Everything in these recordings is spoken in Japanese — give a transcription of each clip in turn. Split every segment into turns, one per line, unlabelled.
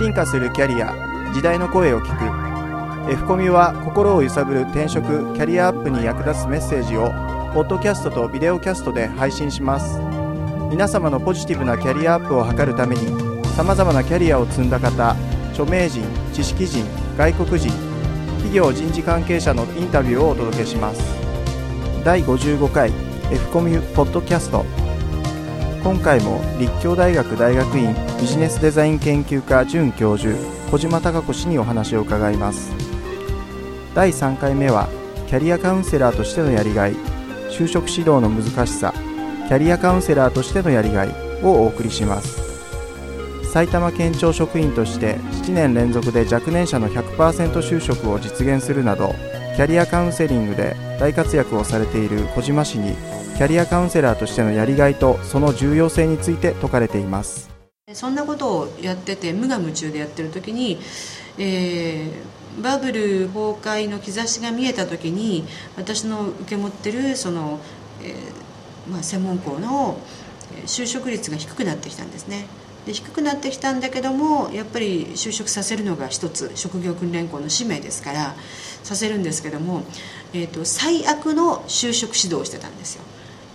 進化するキャリア時代の声を聞く。F コミは心を揺さぶる転職キャリアアップに役立つメッセージをポッドキャストとビデオキャストで配信します。皆様のポジティブなキャリアアップを図るためにさまざまなキャリアを積んだ方著名人知識人外国人企業人事関係者のインタビューをお届けします。第55回 F コミュポッドキャスト。今回も立教大学大学院ビジネスデザイン研究科准教授小島貴子氏にお話を伺います。第3回目はキャリアカウンセラーとしてのやりがい就職指導の難しさキャリアカウンセラーとしてのやりがいをお送りします。埼玉県庁職員として7年連続で若年者の100%就職を実現するなどキャリアカウンセリングで大活躍をされている小島氏にキャリアカウンセラーとしてのやりがいとその重要性について説かれています。
そんなことをやってて無我夢中でやってる時に、えー、バブル崩壊の兆しが見えた時に私の受け持ってるその、えーまあ、専門校の就職率が低くなってきたんですね。で低くなってきたんだけどもやっぱり就職させるのが一つ職業訓練校の使命ですからさせるんですけども、えーと、最悪の就職指導をしてたんですよ。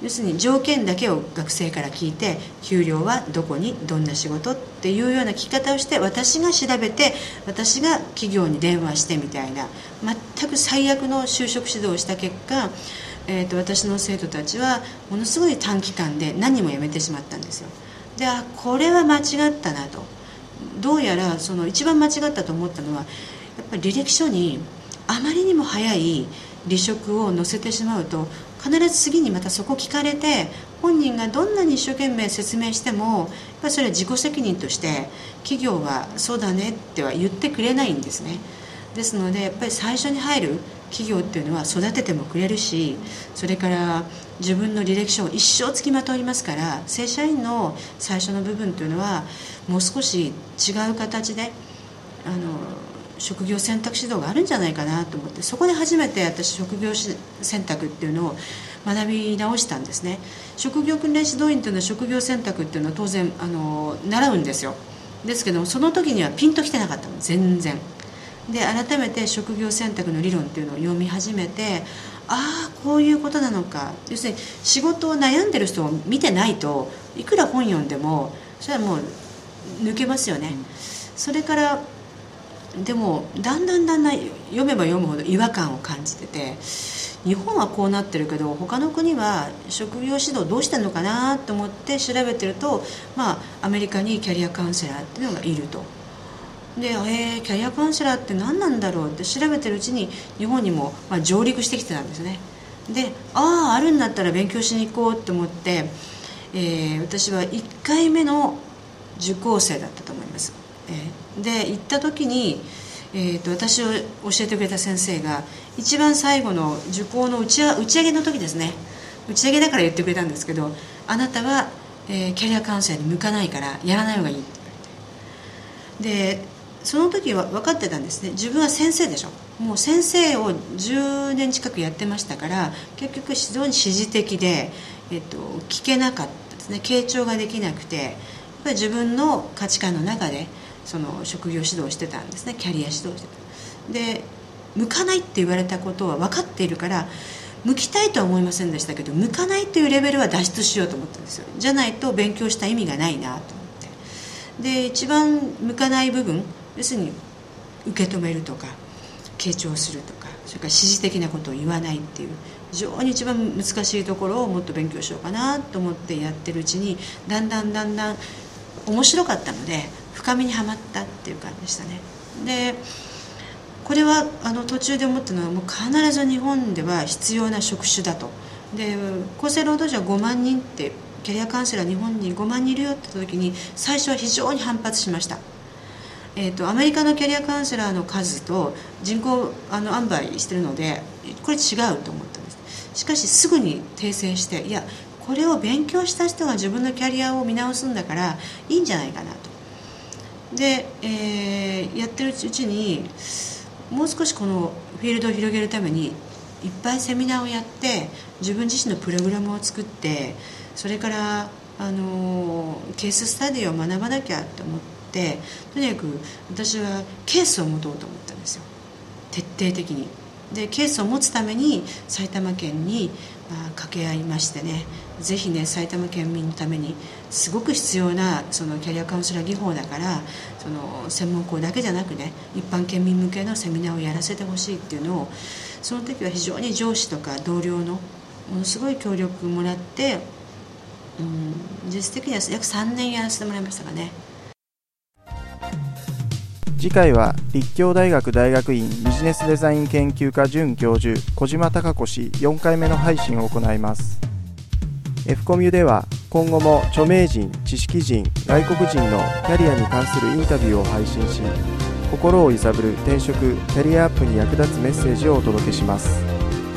要するに条件だけを学生から聞いて給料はどこにどんな仕事っていうような聞き方をして私が調べて私が企業に電話してみたいな全く最悪の就職指導をした結果、えーと私の生徒たちはものすごい短期間で何も辞めてしまったんですよ。であこれは間違ったなと。どうやらその一番間違ったと思ったのはやっぱり履歴書にあまりにも早い離職を載せてしまうと必ず次にまたそこ聞かれて本人がどんなに一生懸命説明してもやっぱそれは自己責任として企業はそうだねっては言ってくれないんですね。ですのでやっぱり最初に入る企業っていうのは育ててもくれるしそれから自分の履歴書を一生つきまといますから正社員の最初の部分というのはもう少し違う形であの職業選択指導があるんじゃないかなと思ってそこで初めて私職業選択っていうのを学び直したんですね。職業訓練指導員というのは職業選択っていうのは当然あの習うんですよ。ですけどもその時にはピンときてなかったの全然。で改めて職業選択の理論っていうのを読み始めてああこういうことなのか。要するに仕事を悩んでる人を見てないといくら本読んでもそれはもう抜けますよね、それからでもだんだんだんだん読めば読むほど違和感を感じてて日本はこうなってるけど他の国は職業指導どうしてんのかなと思って調べてるとまあアメリカにキャリアカウンセラーっていうのがいると。でえー、キャリアカウンセラーって何なんだろうって調べてるうちに日本にも、まあ、上陸してきてたんですねであああるんだったら勉強しに行こうと思って、えー、私は1回目の受講生だったと思います、え、で行った時に、えーと、私を教えてくれた先生が一番最後の受講の打ち打ち上げの時ですね。打ち上げだから言ってくれたんですけどあなたは、えー、キャリアカウンセラーに向かないからやらない方がいい。って言われてでその時は分かってたんですね。自分は先生でしょ。もう先生を10年近くやってましたから結局非常に指示的で、えっと、聞けなかったですね。傾聴ができなくてやっぱり自分の価値観の中でその職業指導してたんですね。キャリア指導してた。で向かないって言われたことは分かっているから向きたいとは思いませんでしたけど向かないというレベルは脱出しようと思ったんですよ。じゃないと勉強した意味がないなと思って。で一番向かない部分要するに受け止めるとか傾聴するとかそれから指示的なことを言わないっていう非常に一番難しいところをもっと勉強しようかなと思ってやってるうちにだんだんだんだん面白かったので深みにはまったっていう感じでしたね。でこれはあの途中で思ったのはもう必ず日本では必要な職種だと。で厚生労働省は5万人ってキャリアカウンセラー日本に5万人いるよって言った時に最初は非常に反発しました。えーと、アメリカのキャリアカウンセラーの数と人口あの塩梅してるのでこれ違うと思ったんです。しかしすぐに訂正していやこれを勉強した人が自分のキャリアを見直すんだからいいんじゃないかなと。で、えー、やってるうちにもう少しこのフィールドを広げるためにいっぱいセミナーをやって自分自身のプログラムを作ってそれからあのケーススタディを学ばなきゃと思って。っってとにかく私はケースを持とうと思ったんですよ徹底的にでケースを持つために埼玉県に、まあ、掛け合いましてねぜひね埼玉県民のためにすごく必要なそのキャリアカウンセラー技法だからその専門校だけじゃなくね一般県民向けのセミナーをやらせてほしいっていうのをその時は非常に上司とか同僚のものすごい協力もらってうん実質的には約3年やらせてもらいましたかね。
次回は立教大学大学院ビジネスデザイン研究科准教授小島貴子氏4回目の配信を行います。F コミュでは今後も著名人知識人外国人のキャリアに関するインタビューを配信し心を揺さぶる転職キャリアアップに役立つメッセージをお届けします。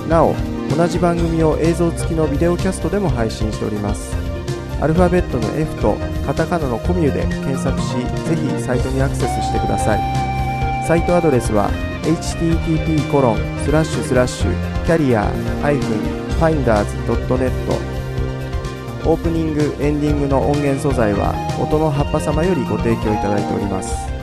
なお同じ番組を映像付きのビデオキャストでも配信しております。アルファベットの F とカタカナのコミュで検索しぜひサイトにアクセスしてください。サイトアドレスは http コロンスラッシュスラッシュキャリア -finders.net オープニングエンディングの音源素材は音の葉っぱ様よりご提供いただいております。